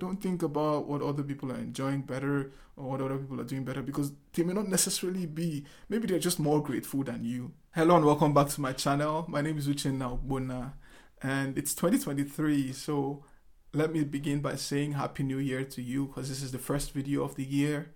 don't think about what other people are enjoying better or what other people are doing better because they may not necessarily be. Maybe they're just more grateful than you. Hello and welcome back to my channel. My name is Uchenna Ogbonna and it's 2023. So let me begin by saying Happy New Year to you because this is the first video of the year.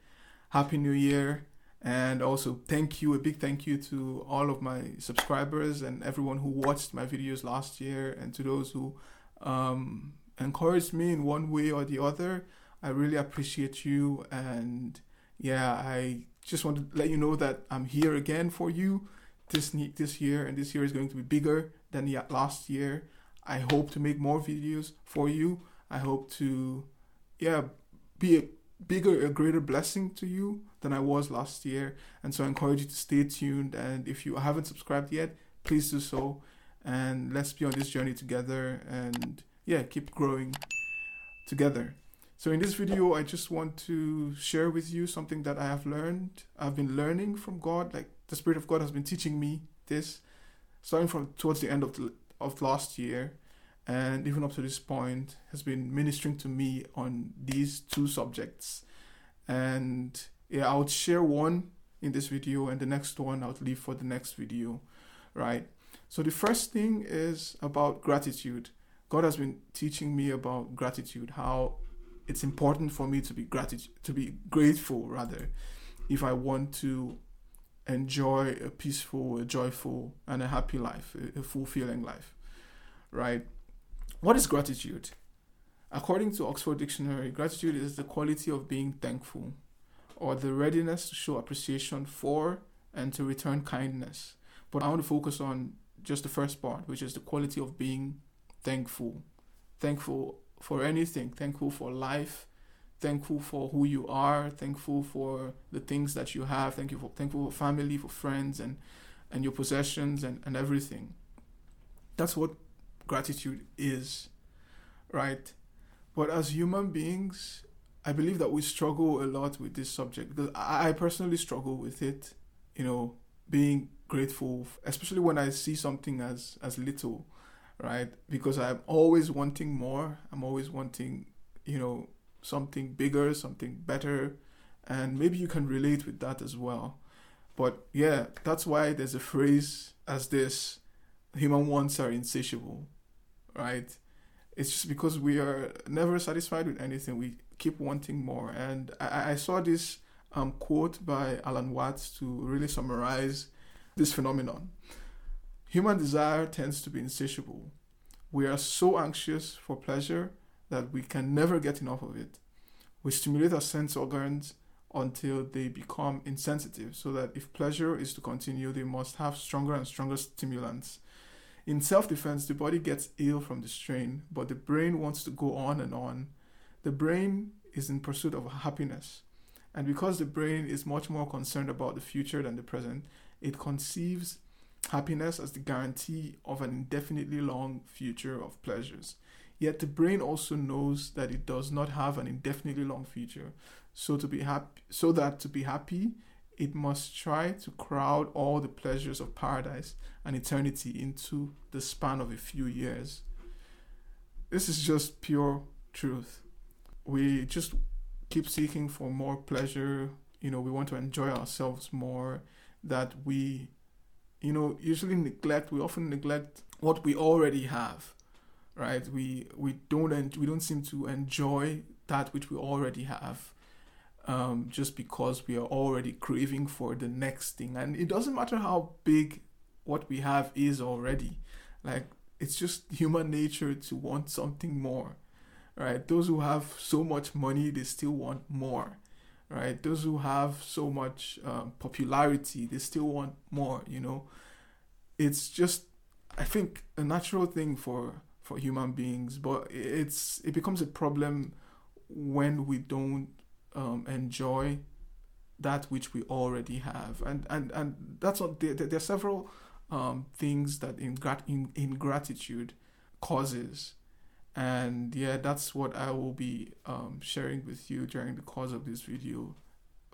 Happy New Year. And also, thank you, a big thank you to all of my subscribers and everyone who watched my videos last year, and to those who um, encouraged me in one way or the other. I really appreciate you. And yeah, I just want to let you know that I'm here again for you this this year, and this year is going to be bigger than the last year. I hope to make more videos for you. I hope to, yeah, be a bigger, a greater blessing to you than I was last year. And so I encourage you to stay tuned. And if you haven't subscribed yet, please do so. And let's be on this journey together and yeah, keep growing together. So in this video, I just want to share with you something that I have learned. I've been learning from God. Like the Spirit of God has been teaching me this, starting from towards the end of the, of last year, and even up to this point, has been ministering to me on these two subjects. And yeah, I would share one in this video, and the next one I would leave for the next video, right? So the first thing is about gratitude. God has been teaching me about gratitude, how it's important for me to be gratitude to be grateful rather if I want to enjoy a peaceful, a joyful, and a happy life, a, fulfilling life. Right? What is gratitude? According to Oxford Dictionary, gratitude is the quality of being thankful or the readiness to show appreciation for and to return kindness. But I want to focus on just the first part, which is the quality of being thankful. Thankful for anything, thankful for life, thankful for who you are, thankful for the things that you have, thank you for thankful for family, for friends and and your possessions and, and everything. That's what gratitude is. Right? But as human beings, I believe that we struggle a lot with this subject because I personally struggle with it, you know, being grateful, especially when I see something as as little right? Because I'm always wanting more. I'm always wanting, you know, something bigger, something better. And maybe you can relate with that as well. But yeah, that's why there's a phrase as this human wants are insatiable, right? It's just because we are never satisfied with anything. We keep wanting more. And I, I saw this um, quote by Alan Watts to really summarize this phenomenon. Human desire tends to be insatiable. We are so anxious for pleasure that we can never get enough of it. We stimulate our sense organs until they become insensitive, so that if pleasure is to continue, they must have stronger and stronger stimulants. In self defense, the body gets ill from the strain, but the brain wants to go on and on. The brain is in pursuit of happiness. And because the brain is much more concerned about the future than the present, it conceives happiness as the guarantee of an indefinitely long future of pleasures. Yet the brain also knows that it does not have an indefinitely long future. So to be happy so that to be happy, it must try to crowd all the pleasures of paradise and eternity into the span of a few years. This is just pure truth. We just keep seeking for more pleasure, you know, we want to enjoy ourselves more that we you know, usually neglect. We often neglect what we already have, right? We we don't en- we don't seem to enjoy that which we already have, um, just because we are already craving for the next thing. And it doesn't matter how big what we have is already. Like it's just human nature to want something more, right? Those who have so much money, they still want more right? Those who have so much um, popularity, they still want more. You know, it's just I think a natural thing for for human beings, but it's it becomes a problem when we don't um, enjoy that which we already have, and and and that's what there, there are several um, things that ingrat- ingratitude causes and yeah that's what i will be um, sharing with you during the course of this video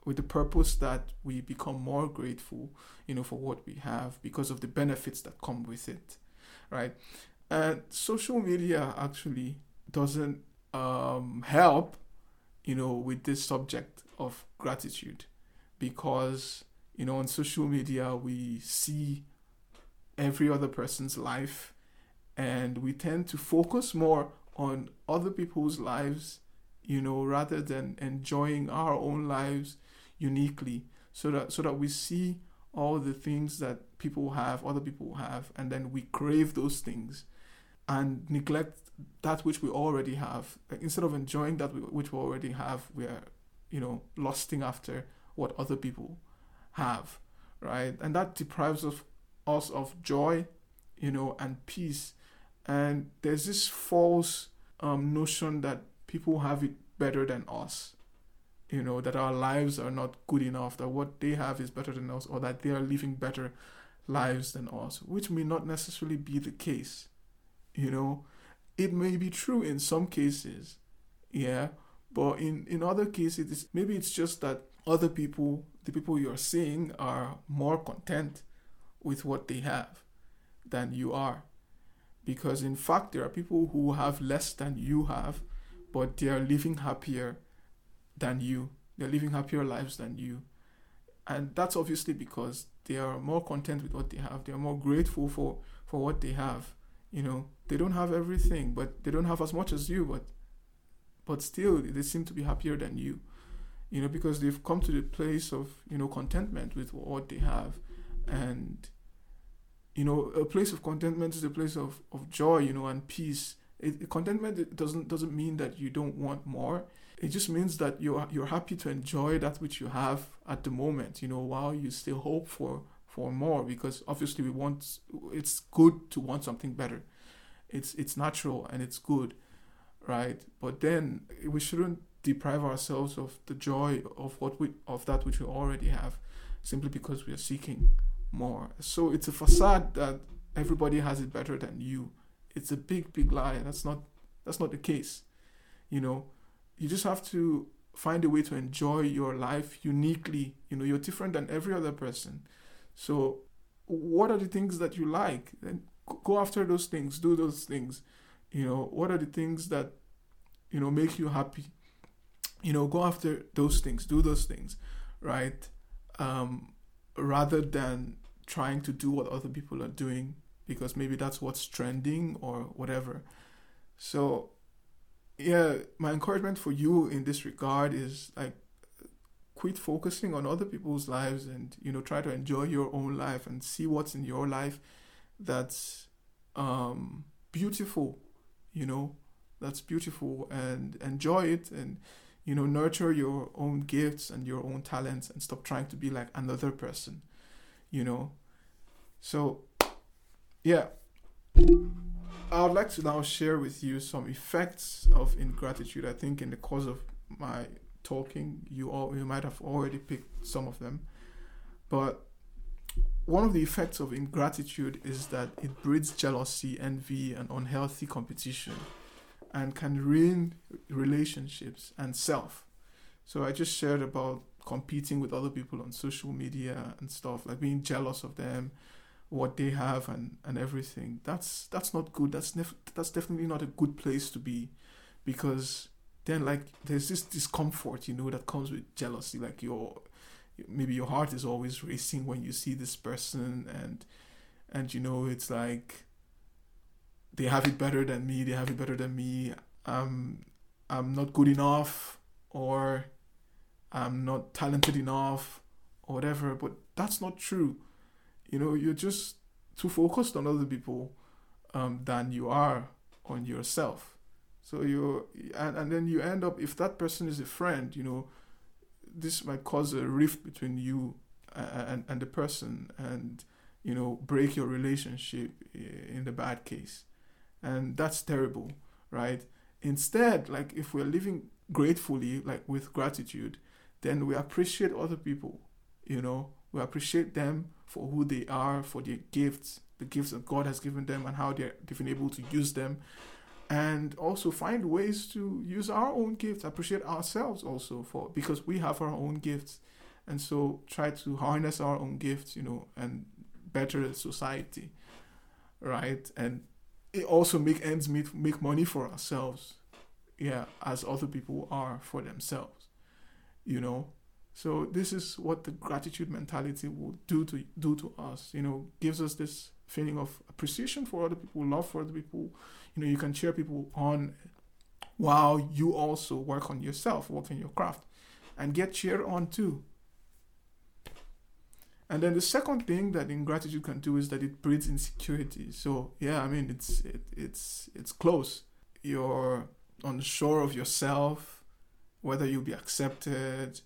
with the purpose that we become more grateful you know for what we have because of the benefits that come with it right? And social media actually doesn't um, help, you know, with this subject of gratitude because, you know, on social media we see every other person's life and we tend to focus more on other people's lives, you know, rather than enjoying our own lives uniquely so that so that we see all the things that people have, other people have, and then we crave those things and neglect that which we already have. Like instead of enjoying that which we already have, we are, you know, lusting after what other people have, right? And that deprives of us of joy, you know, and peace. And there's this false um, notion that people have it better than us, you know, that our lives are not good enough, that what they have is better than us, or that they are living better lives than us, which may not necessarily be the case, you know it may be true in some cases, yeah, but in, in other cases, it's, maybe it's just that other people, the people you're seeing, are more content with what they have than you are. Because in fact, there are people who have less than you have, but they are living happier than you. They're living happier lives than you. And that's obviously because they are more content with what they have. They are more grateful for, for what they have you know they don't have everything but they don't have as much as you but but still they seem to be happier than you you know because they've come to the place of you know contentment with what they have and you know a place of contentment is a place of, of joy you know and peace. It, contentment it doesn't doesn't mean that you don't want more. It just means that you're you're happy to enjoy that which you have at the moment you know while you still hope for for more because obviously we want it's good to want something better. It's it's natural and it's good right? But then we shouldn't deprive ourselves of the joy of what we of that which we already have simply because we are seeking more so it's a facade that everybody has it better than you it's a big big lie that's not that's not the case you know you just have to find a way to enjoy your life uniquely you know you're different than every other person so, what are the things that you like? Then go after those things, do those things. You know, what are the things that, you know, make you happy? You know, go after those things, do those things, right? Um, rather than trying to do what other people are doing because maybe that's what's trending or whatever. So, yeah, my encouragement for you in this regard is like quit focusing on other people's lives and you know try to enjoy your own life and see what's in your life that's um, beautiful you know that's beautiful and enjoy it and you know nurture your own gifts and your own talents and stop trying to be like another person you know so yeah i would like to now share with you some effects of ingratitude i think in the course of my talking, you all you might have already picked some of them. But one of the effects of ingratitude is that it breeds jealousy, envy, and unhealthy competition, and can ruin relationships and self. So I just shared about competing with other people on social media and stuff, like being jealous of them, what they have, and and everything. That's that's not good. That's nef- that's definitely not a good place to be, because then like there's this discomfort you know that comes with jealousy like your maybe your heart is always racing when you see this person and and you know it's like they have it better than me they have it better than me i'm i'm not good enough or i'm not talented enough or whatever but that's not true you know you're just too focused on other people um, than you are on yourself. So you and, and then you end up if that person is a friend, you know, this might cause a rift between you and and the person and you know break your relationship in the bad case. And that's terrible right? Instead like if we're living gratefully like with gratitude then we appreciate other people you know? We appreciate them for who they are for their gifts the gifts that god has given them and how they're, they've been able to use them. And also find ways to use our own gifts appreciate ourselves also for because we have our own gifts. And so try to harness our own gifts you know and better society right? And it also make ends meet make money for ourselves yeah, as other people are for themselves. You know, so this is what the gratitude mentality will do to do to us. You know, gives us this feeling of appreciation for other people, love for other people. You know, you can cheer people on while you also work on yourself, work on your craft, and get cheered on too. And then the second thing that ingratitude can do is that it breeds insecurity. So yeah, I mean it's it, it's it's close. You're unsure of yourself, whether you'll be accepted,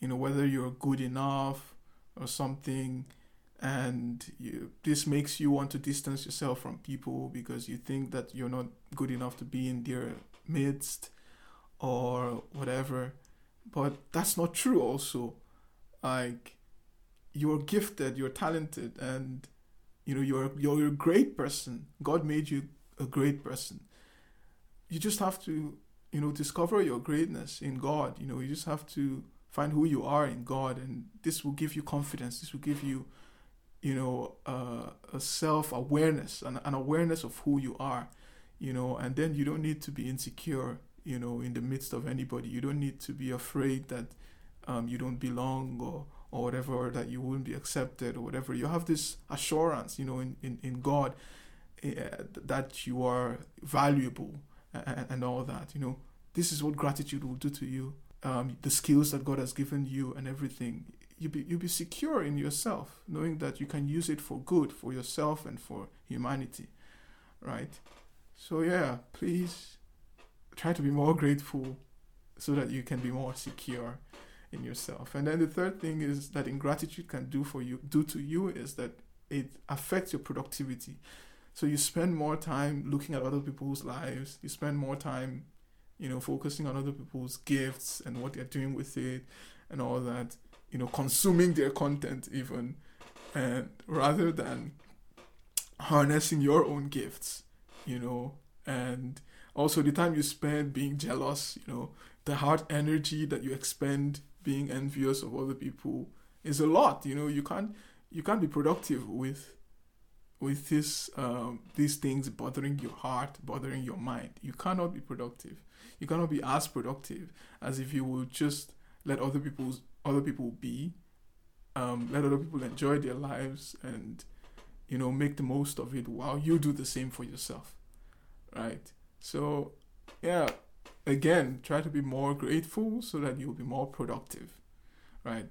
you know, whether you're good enough or something. And you, this makes you want to distance yourself from people because you think that you're not good enough to be in their midst or whatever. But that's not true, also. Like, you're gifted, you're talented, and you know you're you're a great person. God made you a great person. You just have to, you know, discover your greatness in God. You know, you just have to find who you are in God, and this will give you confidence. This will give you, you know, uh, a self awareness, an, an awareness of who you are. You know, and then you don't need to be insecure. You know, in the midst of anybody, you don't need to be afraid that um, you don't belong or or whatever, or that you wouldn't be accepted or whatever. You have this assurance, you know, in, in, in God uh, that you are valuable and, and, all that, you know. This is what gratitude will do to you. Um, the skills that God has given you and everything. You be you be secure in yourself, knowing that you can use it for good for yourself and for humanity, right? So yeah, please try to be more grateful so that you can be more secure in yourself. And then the third thing is that ingratitude can do for you, do to you, is that it affects your productivity. So you spend more time looking at other people's lives. You spend more time, you know, focusing on other people's gifts and what they're doing with it, and all that. You know, consuming their content even, and rather than harnessing your own gifts. You know, and also the time you spend being jealous. You know, the hard energy that you expend being envious of other people is a lot. You know, you can't you can't be productive with with this um, these things bothering your heart, bothering your mind. You cannot be productive. You cannot be as productive as if you would just let other people's other people be, um, let other people enjoy their lives, and you know make the most of it while you do the same for yourself, right? So, yeah, again, try to be more grateful so that you'll be more productive, right?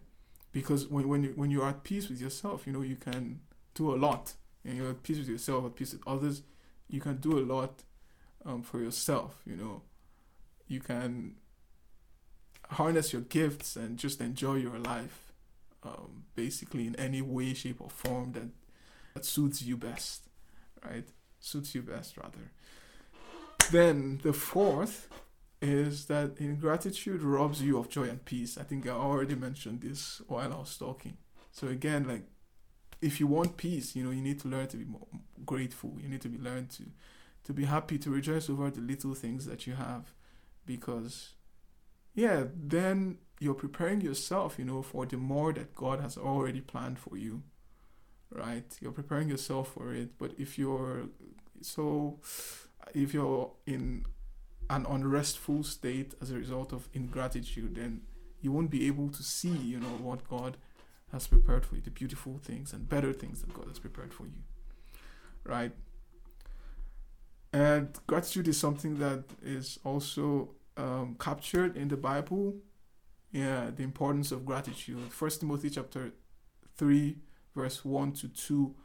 Because when when you when you're at peace with yourself, you know you can do a lot, and you're at peace with yourself, at peace with others, you can do a lot um, for yourself. You know, you can harness your gifts and just enjoy your life, um, basically in any way, shape, or form that that suits you best, right? Suits you best, rather. Then the fourth is that ingratitude robs you of joy and peace. I think I already mentioned this while I was talking. So again, like if you want peace, you know, you need to learn to be more grateful. You need to be learn to to be happy, to rejoice over the little things that you have, because yeah, then you're preparing yourself, you know, for the more that God has already planned for you. Right? You're preparing yourself for it. But if you're so if you're in an unrestful state as a result of ingratitude, then you won't be able to see, you know, what God has prepared for you, the beautiful things and better things that God has prepared for you. Right? And gratitude is something that is also um, captured in the Bible. Yeah, the importance of gratitude. First Timothy chapter 3, verse 1 to 2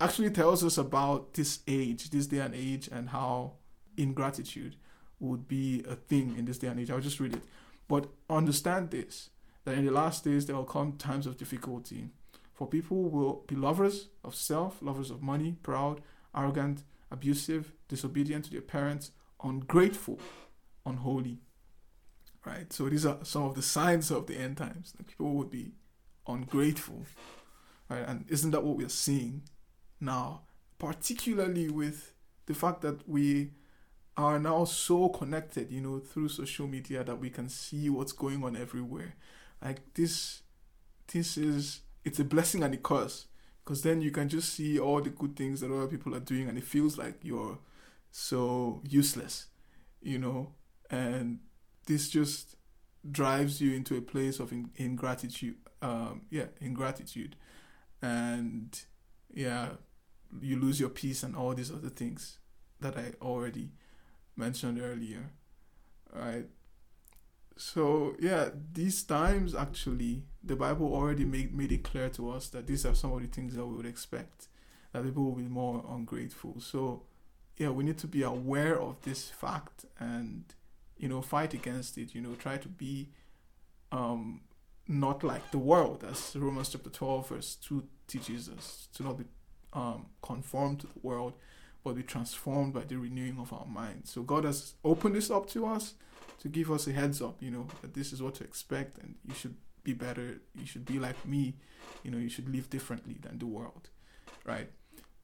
actually tells us about this age, this day and age, and how ingratitude would be a thing in this day and age. I'll just read it. But understand this that in the last days there will come times of difficulty. For people will be lovers of self, lovers of money, proud, arrogant, abusive, disobedient to their parents, ungrateful, unholy. Right? So these are some of the signs of the end times. People would be ungrateful. Right? And isn't that what we're seeing now? Particularly with the fact that we are now so connected, you know, through social media that we can see what's going on everywhere. Like this, this is it's a blessing and a curse because then you can just see all the good things that other people are doing, and it feels like you're so useless, you know. And this just drives you into a place of in, ingratitude. Um, yeah, ingratitude, and yeah, you lose your peace and all these other things that I already mentioned earlier. Right. So yeah, these times actually the Bible already made made it clear to us that these are some of the things that we would expect that people will be more ungrateful. So yeah, we need to be aware of this fact and you know fight against it. You know, try to be um not like the world, as Romans chapter twelve verse two teaches us to not be um conformed to the world, but be transformed by the renewing of our minds. So God has opened this up to us to give us a heads up, you know, that this is what to expect and you should be better, you should be like me, you know, you should live differently than the world, right?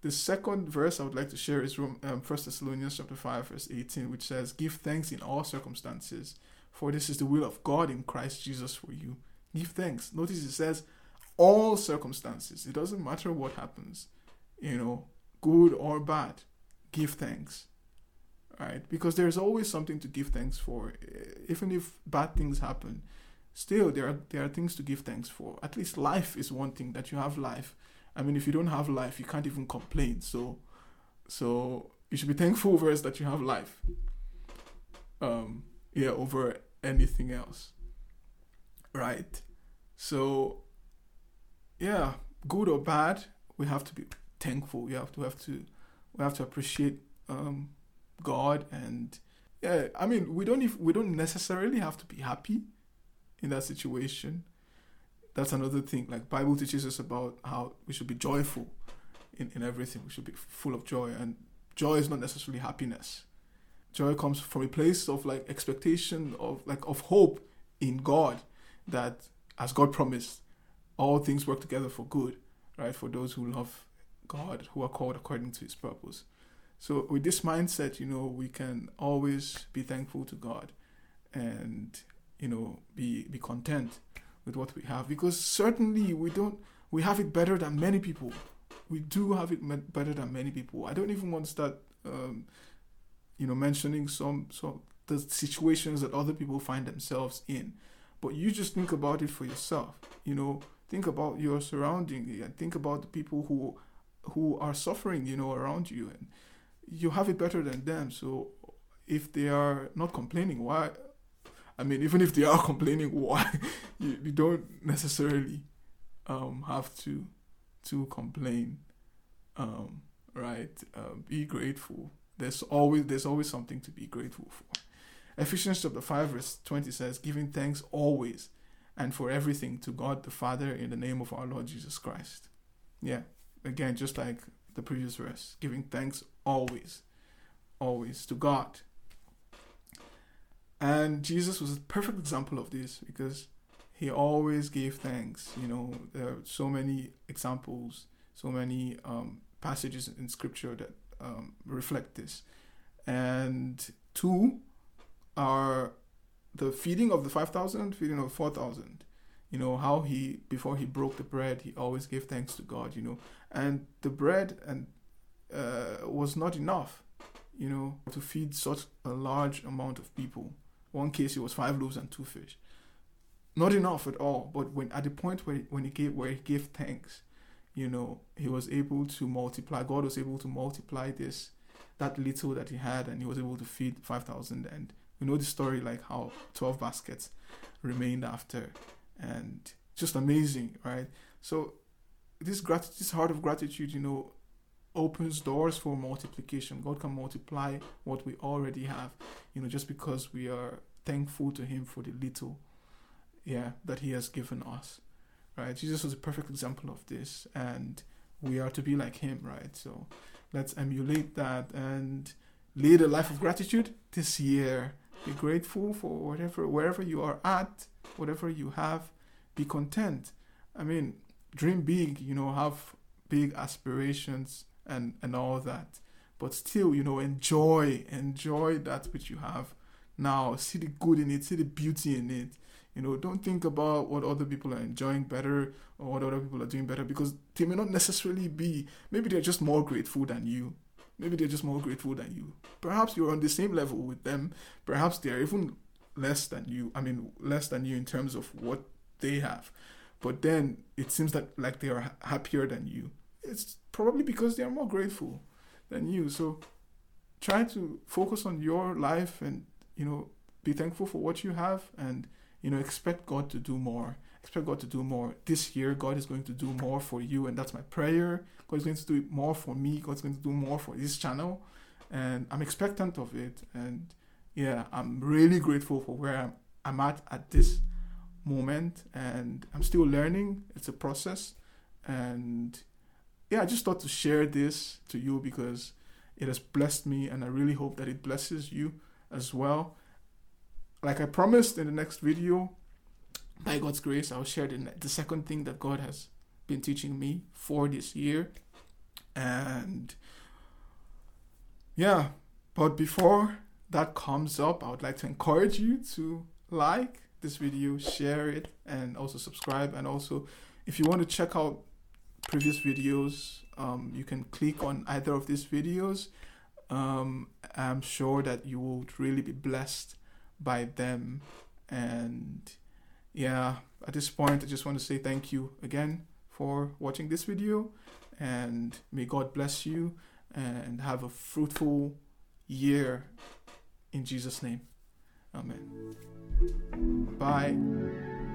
The second verse I would like to share is from um, 1 Thessalonians chapter 5 verse 18 which says give thanks in all circumstances for this is the will of God in Christ Jesus for you. Give thanks. Notice it says all circumstances. It doesn't matter what happens, you know, good or bad. Give thanks right? Because there's always something to give thanks for, even if bad things happen. Still, there are there are things to give thanks for. At least life is one thing that you have life. I mean, if you don't have life, you can't even complain. So, so you should be thankful first that you have life. Um, yeah, over anything else, right? So, yeah, good or bad, we have to be thankful. We have to have to we have to appreciate um, God and yeah, I mean we don't if we don't necessarily have to be happy in that situation. That's another thing. Like Bible teaches us about how we should be joyful in, in everything. We should be full of joy. And joy is not necessarily happiness. Joy comes from a place of like expectation of like of hope in God that as God promised, all things work together for good, right? For those who love God, who are called according to his purpose. So with this mindset, you know, we can always be thankful to God and you know be be content with what we have because certainly we don't we have it better than many people. We do have it better than many people. I don't even want to start um, you know mentioning some some the situations that other people find themselves in. But you just think about it for yourself. You know, think about your surrounding and think about the people who who are suffering, you know, around you and you have it better than them. So if they are not complaining, why? I mean, even if they are complaining, why? you, you don't necessarily um, have to to complain, um, right? Uh, be grateful. There's always there's always something to be grateful for. Ephesians chapter five verse twenty says, "Giving thanks always and for everything to God the Father in the name of our Lord Jesus Christ." Yeah, again, just like the previous verse, giving thanks always, always to God. And Jesus was a perfect example of this because he always gave thanks. You know, there are so many examples, so many um, passages in scripture that um, reflect this. And two are the feeding of the 5,000, feeding of 4,000 you know how he before he broke the bread he always gave thanks to god you know and the bread and uh, was not enough you know to feed such a large amount of people one case it was five loaves and two fish not enough at all but when at the point where when he gave where he gave thanks you know he was able to multiply god was able to multiply this that little that he had and he was able to feed 5000 and we know the story like how 12 baskets remained after and just amazing, right? So this gratitude, this heart of gratitude, you know, opens doors for multiplication. God can multiply what we already have, you know, just because we are thankful to Him for the little, yeah, that He has given us, right? Jesus was a perfect example of this, and we are to be like Him, right? So let's emulate that and lead a life of gratitude this year. Be grateful for whatever, wherever you are at whatever you have, be content. I mean, dream big, you know, have big aspirations and and all that. But still, you know, enjoy, enjoy that which you have now. See the good in it, see the beauty in it. You know, don't think about what other people are enjoying better or what other people are doing better because they may not necessarily be, maybe they're just more grateful than you. Maybe they're just more grateful than you. Perhaps you're on the same level with them. Perhaps they're even less than you. I mean, less than you in terms of what they have. But then it seems that like they are happier than you. It's probably because they are more grateful than you. So try to focus on your life and you know be thankful for what you have and you know expect God to do more. Expect God to do more. This year God is going to do more for you and that's my prayer. God is going to do more for me. God's going to do more for this channel and I'm expectant of it and yeah, I'm really grateful for where I'm, I'm at at this moment and I'm still learning. It's a process. And yeah, I just thought to share this to you because it has blessed me and I really hope that it blesses you as well. Like I promised in the next video, by God's grace, I'll share the, the second thing that God has been teaching me for this year. And yeah, but before that comes up, I would like to encourage you to like this video, share it, and also subscribe. And also, if you want to check out previous videos, um, you can click on either of these videos. Um, I'm sure that you will really be blessed by them. And yeah, at this point, I just want to say thank you again for watching this video. And may God bless you and have a fruitful year in Jesus' name. Amen. Bye.